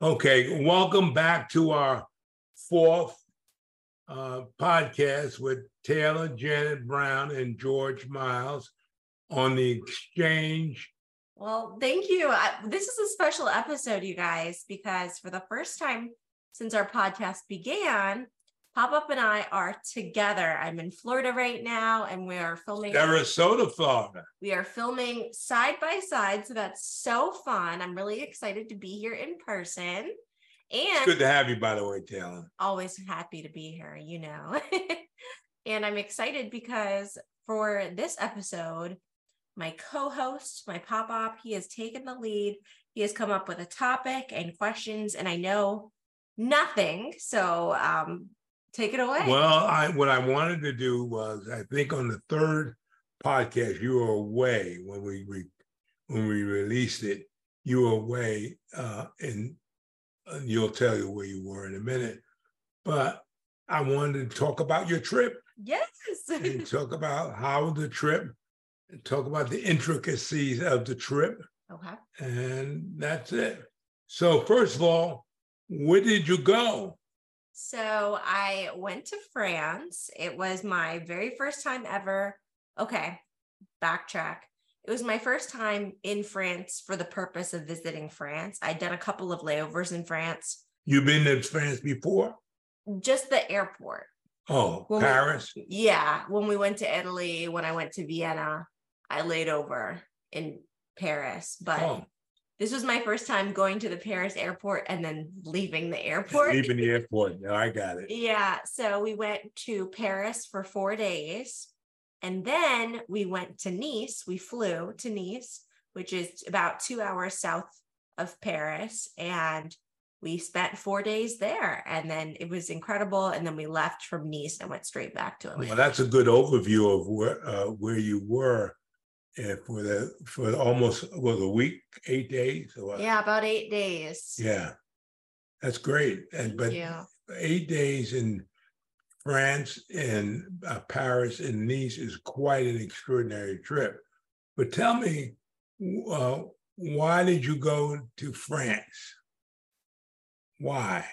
Okay, welcome back to our fourth uh, podcast with Taylor, Janet Brown, and George Miles on the exchange. Well, thank you. I, this is a special episode, you guys, because for the first time since our podcast began, Pop Up and I are together. I'm in Florida right now, and we are filming Sarasota, Florida. We are filming side by side, so that's so fun. I'm really excited to be here in person. And it's good to have you, by the way, Taylor. Always happy to be here, you know. and I'm excited because for this episode, my co-host, my Pop Pop, he has taken the lead. He has come up with a topic and questions, and I know nothing. So um, Take it away. Well, I what I wanted to do was I think on the third podcast you were away when we, we when we released it. You were away, uh, and uh, you'll tell you where you were in a minute. But I wanted to talk about your trip. Yes. and talk about how the trip, and talk about the intricacies of the trip. Okay. And that's it. So first of all, where did you go? So I went to France. It was my very first time ever. Okay, backtrack. It was my first time in France for the purpose of visiting France. I'd done a couple of layovers in France. You've been to France before? Just the airport. Oh, when Paris? We, yeah. When we went to Italy, when I went to Vienna, I laid over in Paris. But oh this was my first time going to the Paris airport and then leaving the airport. Leaving the airport. No, I got it. Yeah. So we went to Paris for four days. And then we went to Nice. We flew to Nice, which is about two hours south of Paris. And we spent four days there. And then it was incredible. And then we left from Nice and went straight back to Atlanta. Well, that's a good overview of where, uh, where you were and for the for almost was a week, eight days. Or Yeah, about eight days. Yeah, that's great. And but yeah. eight days in France and uh, Paris and Nice is quite an extraordinary trip. But tell me, uh, why did you go to France? Why?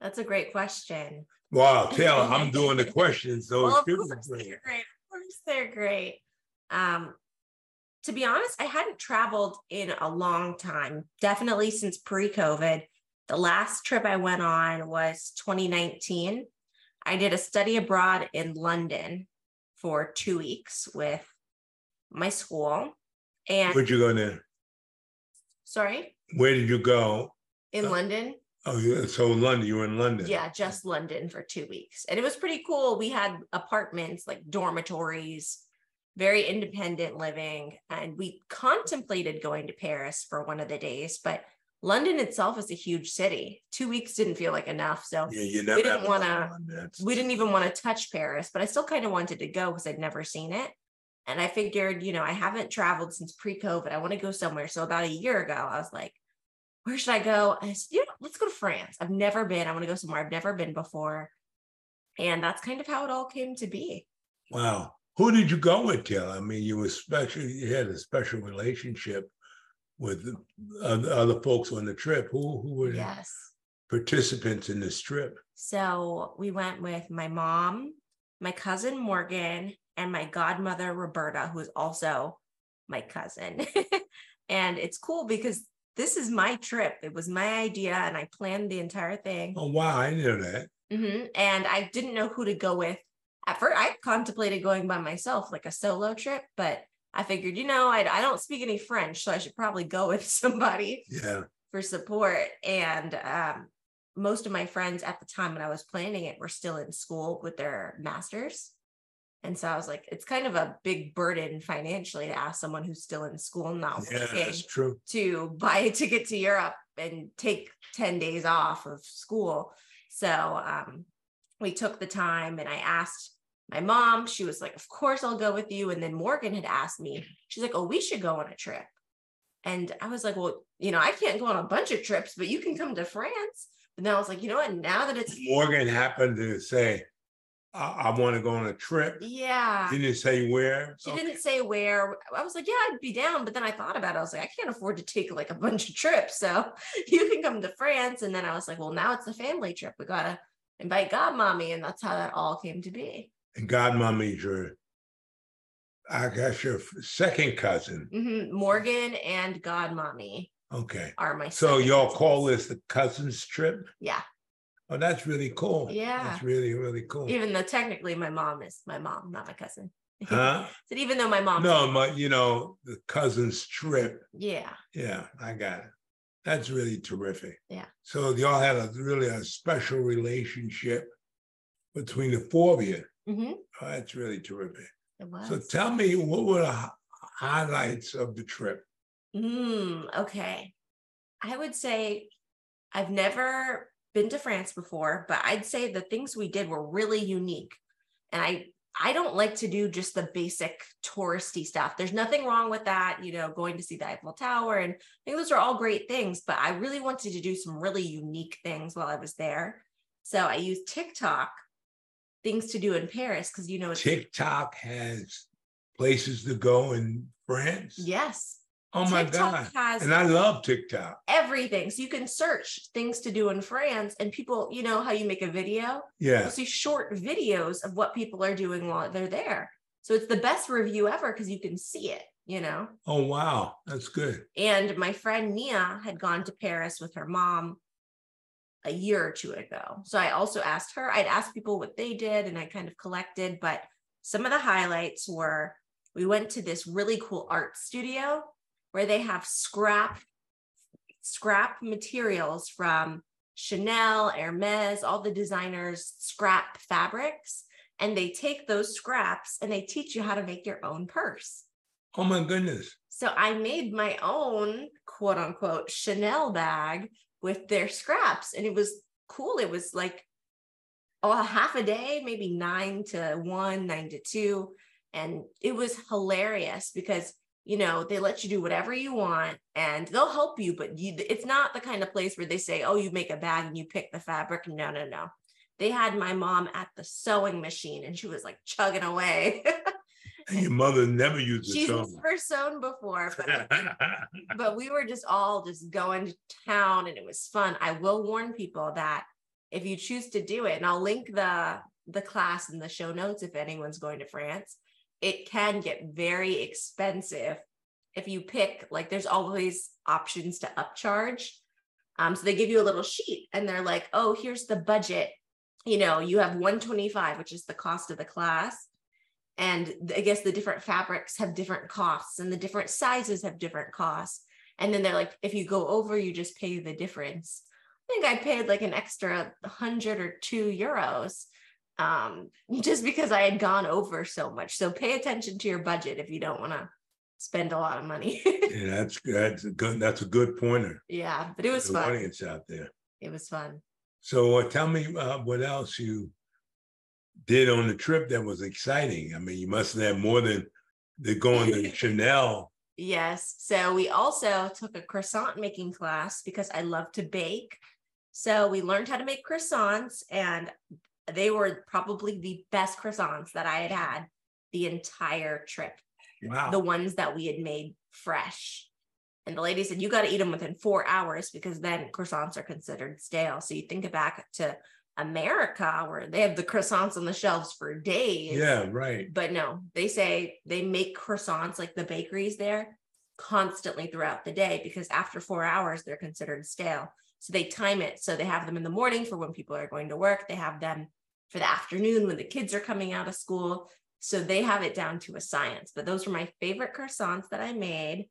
That's a great question. Wow, tell I'm doing the questions, so well, of course great. Of course, they're great. Um, to be honest, I hadn't traveled in a long time, definitely since pre COVID. The last trip I went on was 2019. I did a study abroad in London for two weeks with my school. And where'd you go there? Sorry? Where did you go? In uh, London. Oh, yeah. So London, you were in London. Yeah, just London for two weeks. And it was pretty cool. We had apartments, like dormitories, very independent living. And we contemplated going to Paris for one of the days, but London itself is a huge city. Two weeks didn't feel like enough. So yeah, you we didn't want to, we didn't even want to touch Paris, but I still kind of wanted to go because I'd never seen it. And I figured, you know, I haven't traveled since pre COVID. I want to go somewhere. So about a year ago, I was like, where should I go? I said, yeah, let's go to France. I've never been. I want to go somewhere I've never been before. And that's kind of how it all came to be. Wow. Who did you go with, Taylor? I mean, you were special. You had a special relationship with other folks on the trip. Who who were yes. participants in this trip? So we went with my mom, my cousin Morgan, and my godmother Roberta, who is also my cousin. and it's cool because this is my trip. It was my idea, and I planned the entire thing. Oh wow, I knew that. Mm-hmm. And I didn't know who to go with at first I contemplated going by myself, like a solo trip, but I figured, you know, I, I don't speak any French, so I should probably go with somebody yeah. for support. And um, most of my friends at the time when I was planning it were still in school with their masters. And so I was like, it's kind of a big burden financially to ask someone who's still in school not yeah, to buy a ticket to Europe and take 10 days off of school. So um, we took the time and I asked my mom, she was like, Of course, I'll go with you. And then Morgan had asked me, she's like, Oh, we should go on a trip. And I was like, Well, you know, I can't go on a bunch of trips, but you can come to France. And then I was like, You know what? Now that it's Morgan happened to say, I, I want to go on a trip. Yeah. She Didn't say where? She Okay. didn't say where. I was like, yeah, I'd be down. But then I thought about it. I was like, I can't afford to take like a bunch of trips. So you can come to France. And then I was like, well, now it's a family trip. We got to invite godmommy. And that's how that all came to be. And godmommy's your, I guess your second cousin. Mhm. Morgan and godmommy Okay. are my So y'all cousins. call this the cousins trip? Yeah. Oh, that's really cool. Yeah. That's really, really cool. Even though technically my mom is my mom, not my cousin. Huh? Said even though my mom. No, but you know, the cousins trip. Yeah. Yeah, I got it. That's really terrific. Yeah. So y'all had a really a special relationship between the four of you. Mhm. Oh, that's really terrific. It was. So tell me, what were the highlights of the trip? Mm, okay. I would say I've never been to France before, but I'd say the things we did were really unique. And I I don't like to do just the basic touristy stuff. There's nothing wrong with that, you know, going to see the Eiffel Tower and I think those are all great things, but I really wanted to do some really unique things while I was there. So I used TikTok things to do in Paris because you know it's TikTok has places to go in France. yes. Oh my TikTok God. And I love TikTok. everything. So you can search things to do in France, and people, you know, how you make a video, Yeah. you'll see short videos of what people are doing while they're there. So it's the best review ever because you can see it, you know. Oh wow. That's good. And my friend Nia had gone to Paris with her mom a year or two ago. So I also asked her, I'd asked people what they did and I kind of collected, but some of the highlights were we went to this really cool art studio where they have scrap scrap materials from Chanel, Hermes, all the designers scrap fabrics and they take those scraps and they teach you how to make your own purse. Oh my goodness. So I made my own quote unquote Chanel bag with their scraps, and it was cool. It was like oh, half a day, maybe nine to one, nine to two. And it was hilarious because you know they let you do whatever you want and they'll help you but you, it's not the kind of place where they say oh you make a bag and you pick the fabric. No no no. They had my mom at the sewing machine and she was like chugging away. And your mother never used a she's never sewn before but but we were just all just going to town and it was fun. I will warn people that if you choose to do it, and I'll link the the class in the show notes if anyone's going to France, it can get very expensive if you pick like there's always options to upcharge. Um, so they give you a little sheet and they're like, oh, here's the budget. You know, you have 125, which is the cost of the class and I guess the different fabrics have different costs and the different sizes have different costs. And then they're like, if you go over, you just pay the difference. I think I paid like an extra hundred or two euros um, just because I had gone over so much. So pay attention to your budget if you don't want to spend a lot of money. Yeah, that's that's a good that's a good pointer. yeah, but it was The fun. audience out there. It was fun. So uh, tell me uh, what else you did on the trip that was exciting. I mean, you must have had more than the going to Chanel. Yes. So we also took a croissant making class because I love to bake. So we learned how to make croissants, and they were probably the best croissants that I had had the entire trip. Wow. The ones that we had made fresh. And the lady said, You got to eat them within four hours because then croissants are considered stale. So you think back to America where they have the croissants on the shelves for days yeah, right. but no, they say they make croissants like the bakeries there constantly throughout the day because after four hours, they're considered stale. So they time it. So they have them in the morning for when people are going to work, they have them for the afternoon when the kids are coming out of school. So they have it down to a science. But those were my favorite croissants that I made.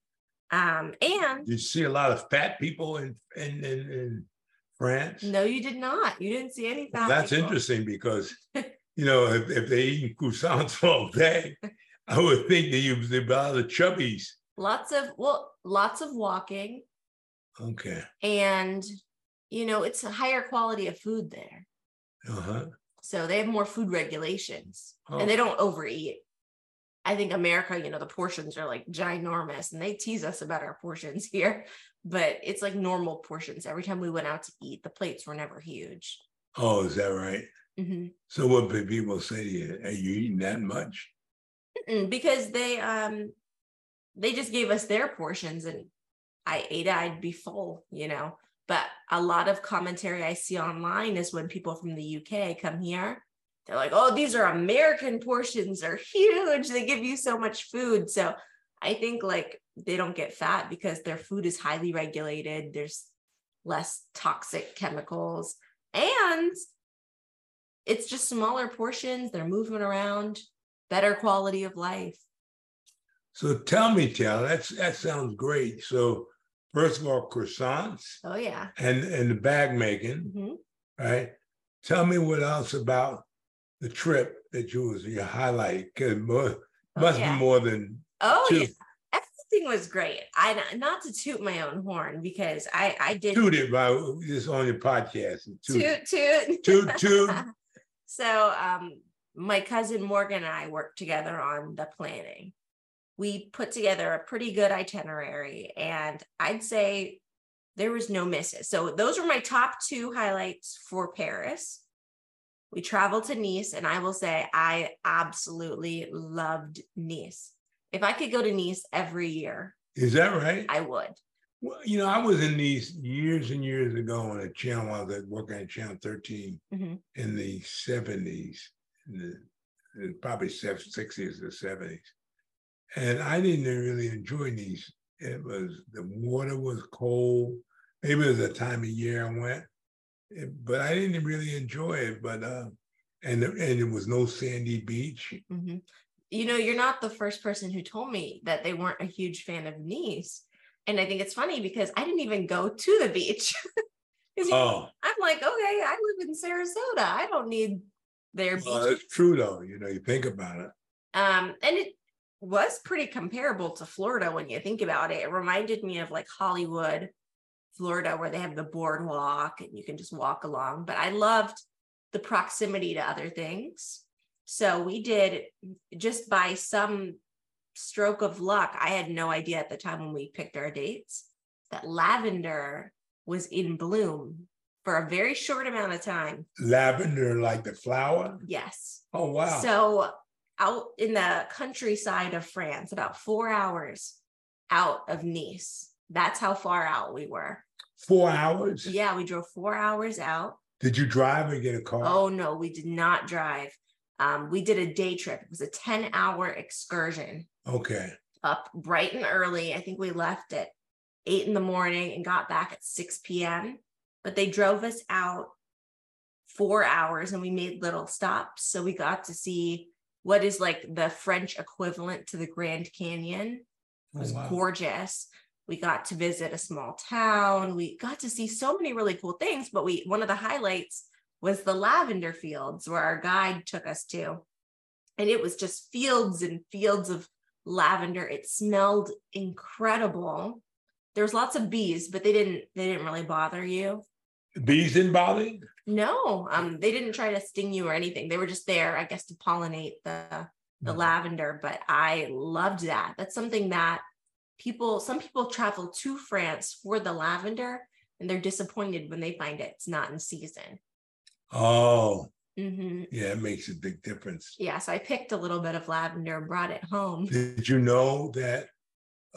Um, and Did you see a lot of fat people in in, in, in France? no, you did not. You didn't see any fat That's people. interesting because you know if, if they eat croissants all day, I would think that you a lot of chubbies. Lots of well, lots of walking. Okay. and you know it's a higher quality of food there Uh-huh. So they have more food regulations and Oh. they don't overeat i think america you know the portions are like ginormous and they tease us about our portions here but it's like normal portions every time we went out to eat the plates were never huge Oh, is that right? Mhm. So what do people say to you? Are you eating that much? Mm-mm, because they um they just gave us their portions and I ate it, I'd be full, you know. But a lot of commentary I see online is when people from the UK come here, they're like, oh, these are American portions, are huge. They give you so much food. So I think like they don't get fat because their food is highly regulated. There's less toxic chemicals and it's just smaller portions. They're moving around, better quality of life. So tell me, Taylor, that's that sounds great. So first of all, croissants Oh yeah. and and the bag making, Mhm. right? Tell me what else about the trip that you was your highlight. Cause more, Oh, must yeah. be more than Oh two. yeah. Everything was great. I not to toot my own horn because I I did Toot it by just on your podcast. Toot, toot toot. toot, toot. so um my cousin Morgan and I worked together on the planning. We put together a pretty good itinerary and I'd say there was no misses. So those were my top two highlights for Paris. We traveled to Nice and I will say I absolutely loved Nice. If I could go to Nice every year, Is that right? I would. Well, you know, I was in Nice years and years ago on a channel. I was working on channel 13 Mhm. in the 70s, in the, probably 60s or 70s. And I didn't really enjoy Nice. It was the water was cold. Maybe it was the time of year I went, eh, but I didn't really enjoy it. But uh, and and it was no sandy beach. Mhm. You know, you're not the first person who told me that they weren't a huge fan of Nice. And I think it's funny because I didn't even go to the beach. know, Oh, I'm like, okay, I live in Sarasota. I don't need their well, beach. that's true though. You know, you think about it. Um, and it was pretty comparable to Florida when you think about it. It reminded me of like Hollywood, Florida, where they have the boardwalk and you can just walk along. But I loved the proximity to other things. So we did just by some stroke of luck. I had no idea at the time when we picked our dates that lavender was in bloom for a very short amount of time. Lavender, like the flower. Yes. Oh wow. So out in the countryside of France, about four hours out of Nice. That's how far out we were. Four hours. Yeah, we drove four hours out. Did you drive or get a car? Oh no, we did not drive. Um, we did a day trip. It was a 10 hour excursion Okay. up bright and early. I think we left at eight in the morning and got back at 6 p.m. But they drove us out four hours and we made little stops. So we got to see what is like the French equivalent to the Grand Canyon. Oh, it was Oh, wow. gorgeous. We got to visit a small town. We got to see so many really cool things. But we one of the highlights was the lavender fields where our guide took us to. And it was just fields and fields of lavender. It smelled incredible. There was lots of bees, but they didn't they didn't really bother you. Bees didn't bother you? No, um, they didn't try to sting you or anything. They were just there, I guess, to pollinate the the Mhm. lavender. But I loved that. That's something that people, some people travel to France for the lavender, and they're disappointed when they find it. it's not in season. Oh, hmm yeah, it makes a big difference. Yeah, so I picked a little bit of lavender and brought it home. Did you know that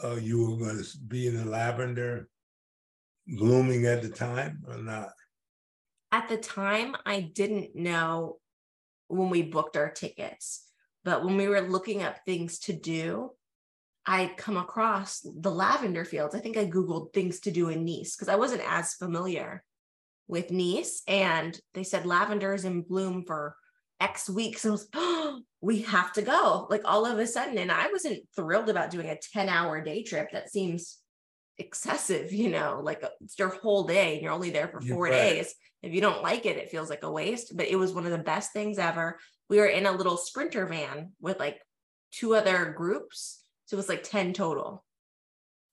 uh, you were going to be in the lavender blooming at the time or not? At the time, I didn't know when we booked our tickets, but when we were looking up things to do, I come across the lavender fields. I think I Googled things to do in Nice because I wasn't as familiar with Nice. And they said lavender is in bloom for X weeks. And I was, oh, we have to go. Like all of a sudden. And I wasn't thrilled about doing a 10 hour day trip. That seems excessive, you know, like uh, it's your whole day and you're only there for You're four right. days. If you don't like it, it feels like a waste. But it was one of the best things ever. We were in a little sprinter van with like two other groups. So it was like 10 total.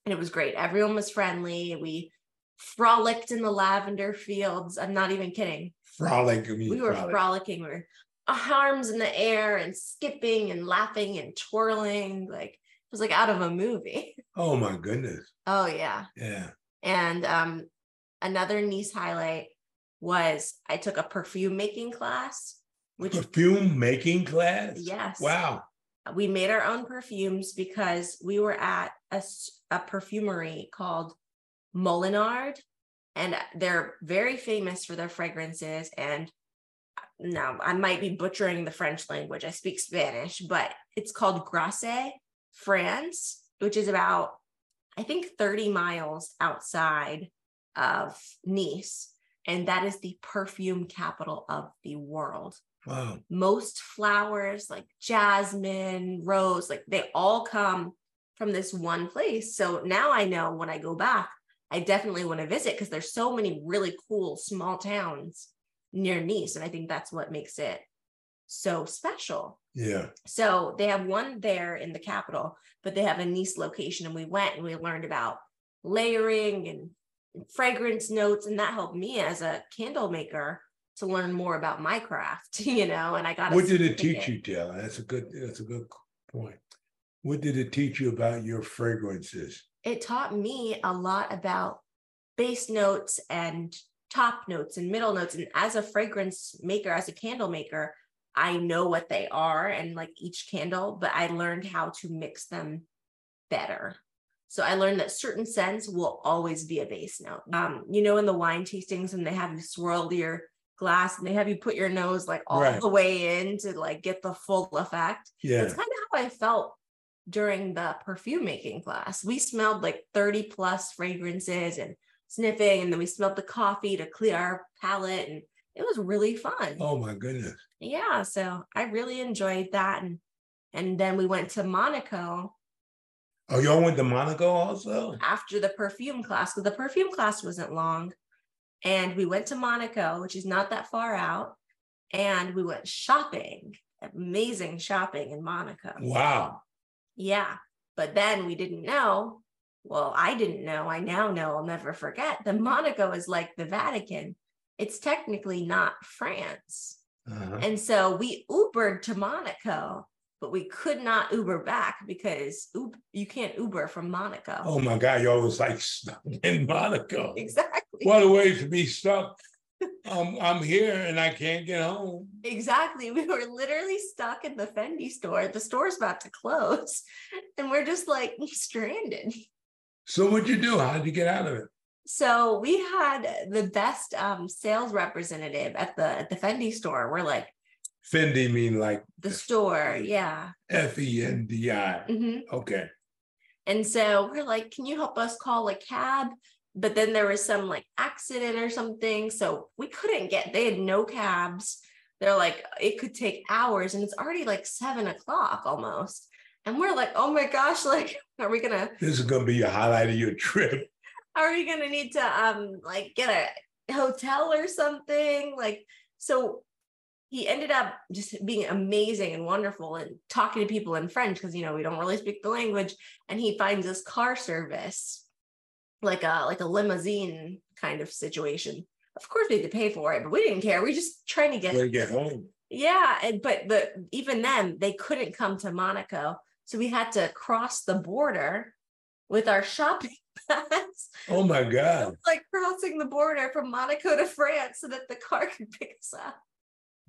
And it was great. Everyone was friendly. We frolicked in the lavender fields. I'm not even kidding. Frolic. We were frolic. frolicking. We were arms in the air and skipping and laughing and twirling. Like was like out of a movie. Oh my goodness. Oh yeah. Yeah. And um, another Nice highlight was I took a perfume making class, which Perfume making class? yes, Wow. we made our own perfumes because we were at a, a perfumery called Molinard, and they're very famous for their fragrances. And uh, now I might be butchering the French language. I speak Spanish, but it's called Grasse, France, which is about, I think, 30 miles outside of Nice. And that is the perfume capital of the world Wow. most flowers like jasmine, rose, like they all come from this one place. So now I know when I go back, I definitely want to visit because there's so many really cool small towns near Nice. And I think that's what makes it so special. Yeah. So they have one there in the capital, but they have a Nice location. And we went and we learned about layering and fragrance notes. And that helped me as a candle maker to learn more about my craft, you know. And I got What did it teach you, Taylor? That's a good, that's a good point. What did it teach you about your fragrances? It taught me a lot about base notes and top notes and middle notes. And as a fragrance maker, as a candle maker, I know what they are and like each candle, but I learned how to mix them better. So I learned that certain scents will always be a base note. Um, you know, in the wine tastings, and they have you swirl your glass and they have you put your nose like all Right. the way in to like get the full effect. Yeah. That's kind of how I felt during the perfume making class. We smelled like 30 plus fragrances and sniffing, and then we smelled the coffee to clear our palate, and it was really fun. Oh my goodness. Yeah, so I really enjoyed that, and and then we went to Monaco Oh, y'all went to Monaco also? after the perfume class because the perfume class wasn't long, and we went to Monaco, which is not that far out, and we went shopping. Amazing shopping in Monaco. Wow. Yeah. But then we didn't know. Well, I didn't know. I now know. I'll never forget that Monaco is like the Vatican. It's technically not France. Uh-huh. And so we Ubered to Monaco, but we could not Uber back because Ub- you can't Uber from Monaco. Oh my God, y'all was like stuck in Monaco. Exactly. What a way to be stuck. Um, I'm here and I can't get home. Exactly. We were literally stuck in the Fendi store. The store's about to close. And we're just like stranded. So what'd you do? How'd you get out of it? So we had the best um, sales representative at the at the Fendi store. We're like Fendi mean like the store, yeah. F E N D I. hmm Okay. And so we're like, can you help us call a cab? But then there was some like accident or something, so we couldn't get. They had no cabs. They're like, it could take hours, and it's already like seven o'clock almost. And we're like, oh my gosh, like, are we gonna This is gonna be a highlight of your trip. Are we gonna need to um like get a hotel or something? Like so he ended up just being amazing and wonderful and talking to people in french because you know we don't really speak the language and he finds this car service like a like a limousine kind of situation. Of course we had to pay for it but we didn't care. We just trying to get to get home. yeah, and but the even then they couldn't come to Monaco, so we had to cross the border with our shopping bags, Oh my God. like crossing the border from Monaco to France, so that the car could pick us up.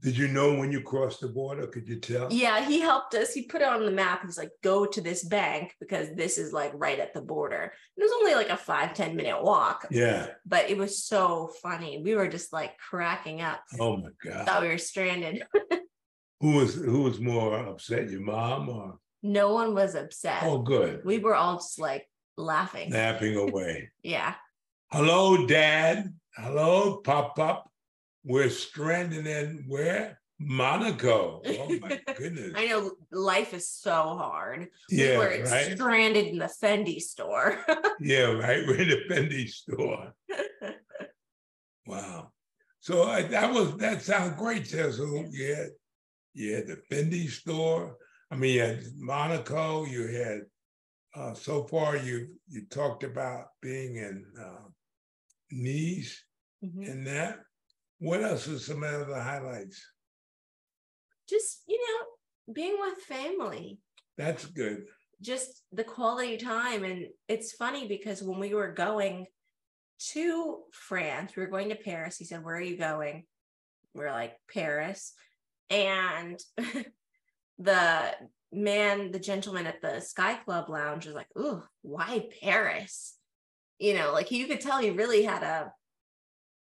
Did you know when you crossed the border? Could you tell? Yeah, he helped us. He put it on the map. He's like, "Go to this bank because this is like right at the border." It was only like a five ten minute walk, Yeah. but it was so funny. We were just like cracking up. Oh my God. Thought we were stranded. Who was who was more upset? Your mom or No one was upset. oh good. We were all just like laughing. Napping away. Yeah. Hello, Dad. Hello, Pop Pop. We're stranded in where? Monaco. Oh my goodness. I know life is so hard. Yeah, we were right. stranded in the Fendi store. Yeah, right. We're in the Fendi store. Wow. So I, that was that sounds great, Cecil. Yeah, you had the Fendi store. I mean, you had Monaco. You had uh, so far you you talked about being in uh, Nice Mhm. and that. What else are some of the highlights? Just, you know, being with family, That's good. just the quality time. And it's funny because when we were going to France. We were going to Paris. He said, Where are you going? We are like, Paris. And the man, the gentleman at the Sky Club Lounge was like, Ooh, why Paris? You know, like you could tell he really had a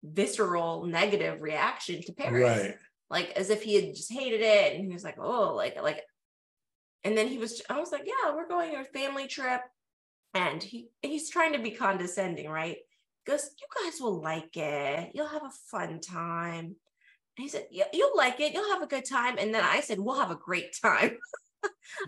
visceral negative reaction to Paris. Right. Like as if he had just hated it. And he was like, Oh, like, like, and then he was, I was like, Yeah, we're going on a family trip. And he he's trying to be condescending, right? goes, You guys will like it. You'll have a fun time. And he said, yeah, You'll like it. You'll have a good time. And then I said, We'll have a great time.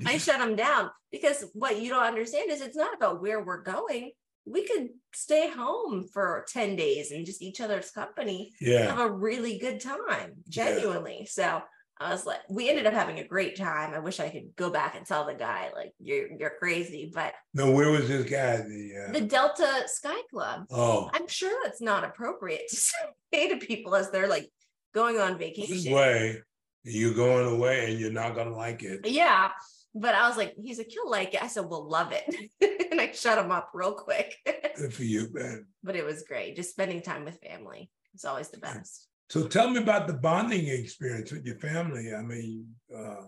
I shut him down because what you don't understand is it's not about where we're going. We could stay home for 10 days and just each other's company. Yeah. Have a really good time, genuinely. Yeah. So I was like, we ended up having a great time. I wish I could go back and tell the guy, like, you're you're crazy. But no, where was this guy? The uh... the Delta Sky Club. Oh, I'm sure that's not appropriate to say to people as they're like going on vacation. Way you're going away and you're not gonna like it. Yeah. But I was like, he's like, you'll like it. I said, we'll love it. and I shut him up real quick. Good for you, man. But it was great. Just spending time with family. It's always the best. So tell me about the bonding experience with your family. I mean, uh,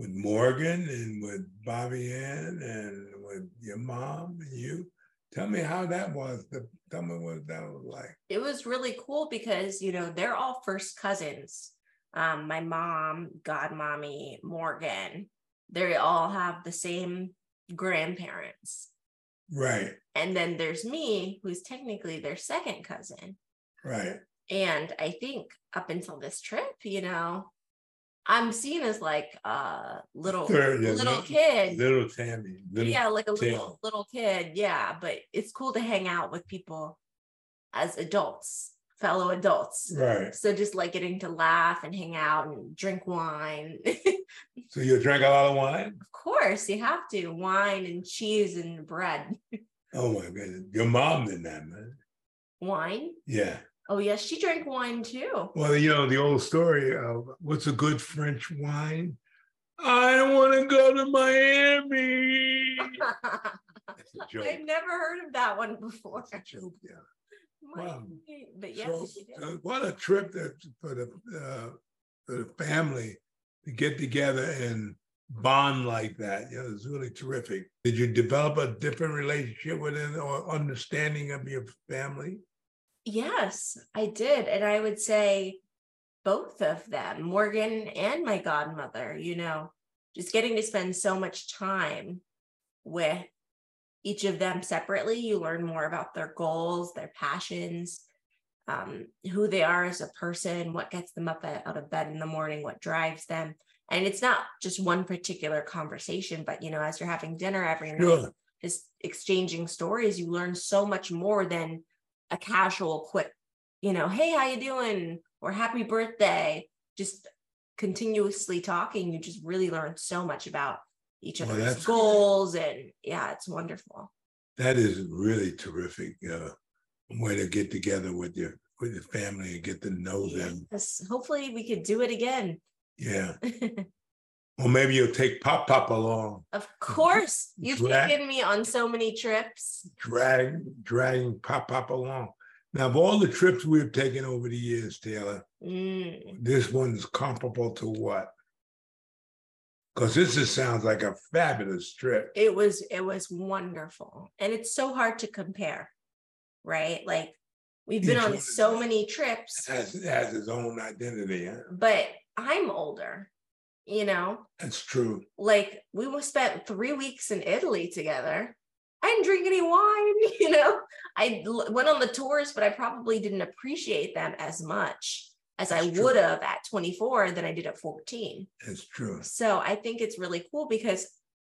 with Morgan and with Bobby Ann and with your mom and you. Tell me how that was. The, tell me what that was like. It was really cool because, you know, they're all first cousins. Um, my mom, godmommy, Morgan, they all have the same grandparents. Right. And then there's me, who's technically their second cousin. Right. And I think up until this trip, you know, I'm seen as like a little Third, yeah, little, kid. Little Tammy. Little yeah, like a little little kid. Yeah. But it's cool to hang out with people as adults, fellow adults. Right. So just like getting to laugh and hang out and drink wine. so you drink a lot of wine? Of course, you have to. Wine and cheese and bread. oh my goodness. Your mom did that, man. Wine? Yeah. Oh yes, she drank wine too. Well, you know the old story of what's a good French wine? I want to go to Miami. I've never heard of that one before. That's a joke, yeah. Wow. But yeah, so, uh, what a trip that for the uh, for the family to get together and bond like that. You know, it's really terrific. Did you develop a different relationship with it or understanding of your family? Yes, I did. And I would say both of them, Morgan and my godmother, you know, just getting to spend so much time with each of them separately. You learn more about their goals, their passions, um, who they are as a person, what gets them up out of bed in the morning, what drives them. And it's not just one particular conversation, but you know, as you're having dinner every night, just exchanging stories, you learn so much more than a casual quick you know hey how you doing or happy birthday just continuously talking you just really learn so much about each other's well, goals and yeah it's wonderful that is really terrific uh, way to get together with your with your family and get to know yes. them hopefully we could do it again yeah Well, maybe you'll take Pop Pop along. Of course. You've drag, taken me on so many trips. Drag, dragging Pop Pop along. Now, of all the trips we've taken over the years, Taylor, mm. this one's comparable to what? Because this just sounds like a fabulous trip. It was, it was wonderful. And it's so hard to compare, right? Like we've been Each on so many trips. Has, has its own identity. Huh? But I'm older you know that's true like we spent three weeks in italy together i didn't drink any wine you know i went on the tours but i probably didn't appreciate them as much as that's i would have at 24 than i did at 14 that's true. So i think it's really cool because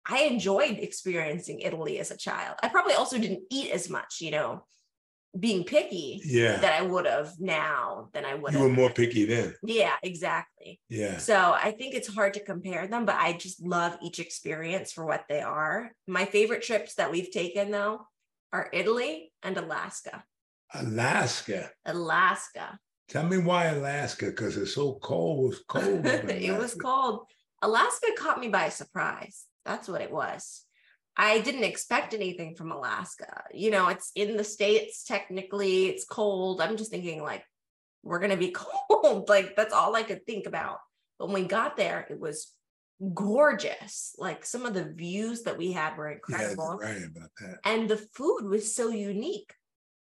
i enjoyed experiencing italy as a child. I probably also didn't eat as much you know being picky yeah. that I would have now than I would have you were more picky then. Yeah exactly. Yeah. So I think it's hard to compare them but I just love each experience for what they are. My favorite trips that we've taken though are Italy and Alaska. Alaska. Alaska tell me why Alaska because it's so cold it was cold it was cold Alaska caught me by surprise that's what it was I didn't expect anything from Alaska. You know, it's in the States, technically, it's cold. I'm just thinking, like, we're going to be cold. like, that's all I could think about. But when we got there, it was gorgeous. Like, some of the views that we had were incredible. Yeah, right about that. And the food was so unique.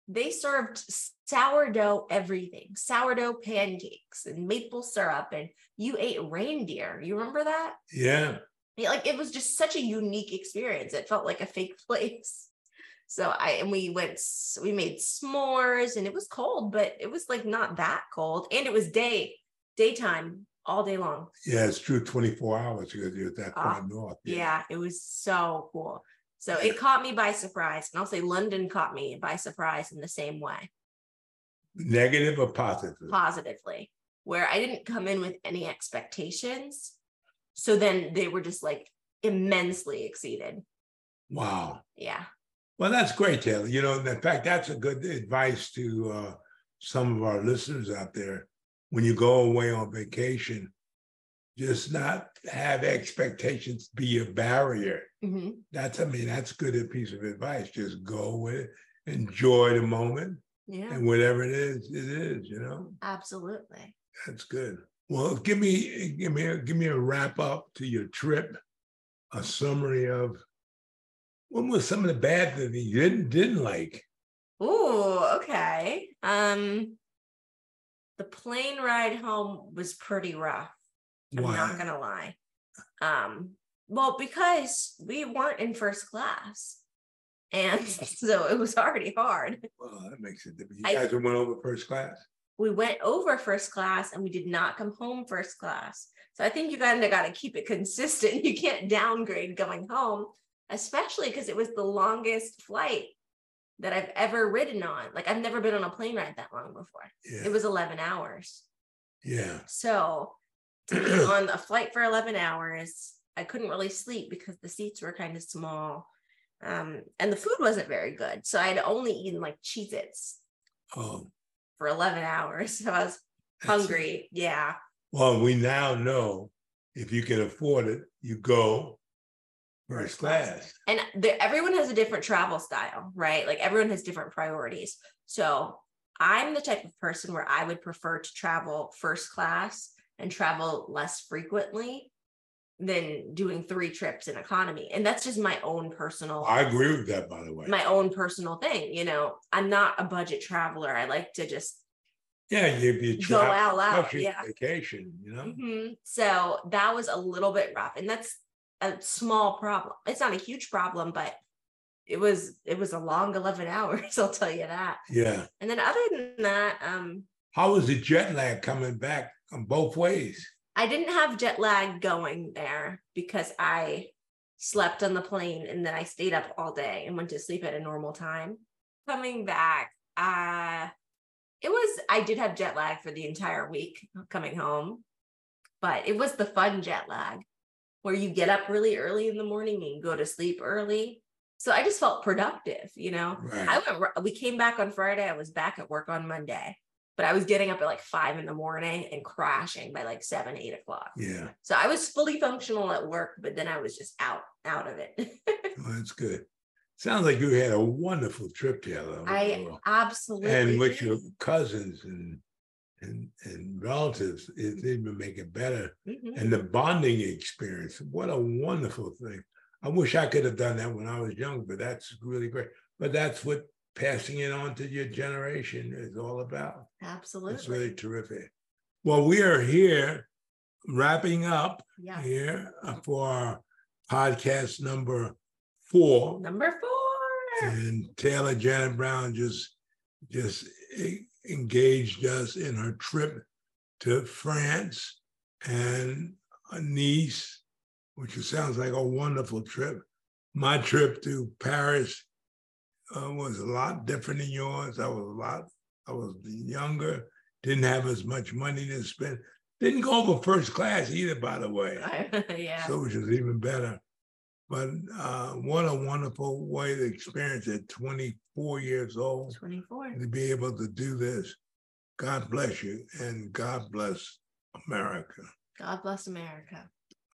They served sourdough everything, sourdough pancakes and maple syrup, and you ate reindeer. You remember that? Yeah like it was just such a unique experience. It felt like a fake place. So I and we went we made s'mores and it was cold, but it was like not that cold. And it was day, daytime all day long. Yeah, it's true. 24 hours because you're at that far uh, north. Yeah. yeah, it was so cool. So it caught me by surprise. And I'll say London caught me by surprise in the same way. Negative or positive? Positively, where I didn't come in with any expectations so then they were just like immensely exceeded. Wow. Yeah. Well, that's great, Taylor. You know, in fact, that's a good advice to uh, some of our listeners out there. When you go away on vacation, just not have expectations be a barrier. Mm-hmm. That's, I mean, that's good a piece of advice. Just go with it, enjoy the moment. Yeah. And whatever it is, it is, you know? Absolutely. That's good. Well, give me give me a, give me a wrap up to your trip, a summary of what was some of the bad that you didn't didn't like. Oh, okay. Um, the plane ride home was pretty rough. I'm Why? not gonna lie. Um, well, because we weren't in first class. And so it was already hard. Well, that makes it. Different. You guys went over first class we went over first class and we did not come home first class. So I think you kind of got to keep it consistent. You can't downgrade going home, especially because it was the longest flight that I've ever ridden on. Like I've never been on a plane ride that long before. Yeah. It was 11 hours. Yeah. So on a flight for 11 hours, I couldn't really sleep because the seats were kind of small. Um, and the food wasn't very good. So I'd only eaten like Cheez Its. Oh for 11 hours. So I was hungry. Yeah. Well, we now know if you can afford it, you go first class. And the, everyone has a different travel style, right? Like everyone has different priorities. So I'm the type of person where I would prefer to travel first class and travel less frequently than doing three trips in economy. And that's just my own personal I agree with that by the way. My own personal thing, you know. I'm not a budget traveler. I like to just yeah, you you go out loud, yeah. vacation, you know. Mm-hmm. So that was a little bit rough, and that's a small problem. It's not a huge problem, but it was it was a long 11 hours i'll tell you that yeah and then other than that um how was the jet lag coming back on both ways I didn't have jet lag going there because I slept on the plane and then I stayed up all day and went to sleep at a normal time. Coming back, uh it was I did have jet lag for the entire week coming home, but it was the fun jet lag where you get up really early in the morning and go to sleep early. So I just felt productive, you know. Right. I went we came back on Friday, I was back at work on Monday but I was getting up at like five in the morning and crashing by like seven, eight o'clock. Yeah. So I was fully functional at work, but then I was just out, out of it. well, that's good. Sounds like you had a wonderful trip together. I absolutely and with your cousins and and and relatives, it even make it better. Mm-hmm. And the bonding experience, what a wonderful thing. I wish I could have done that when I was young, but that's really great. But that's what passing it on to your generation is all about. Absolutely. It's really terrific. Well, we are here wrapping up yeah. here uh, for our podcast number four. Number four. And Taylor Janet Brown just just engaged us in her trip to France and Nice, which sounds like a wonderful trip. My trip to Paris uh, was a lot different than yours. I was a lot, I was younger, didn't have as much money to spend. Didn't go over first class either, by the way. yeah. So which is even better. But uh, what a wonderful way to experience at 24 years old. 24. To be able to do this. God bless you and God bless America. God bless America.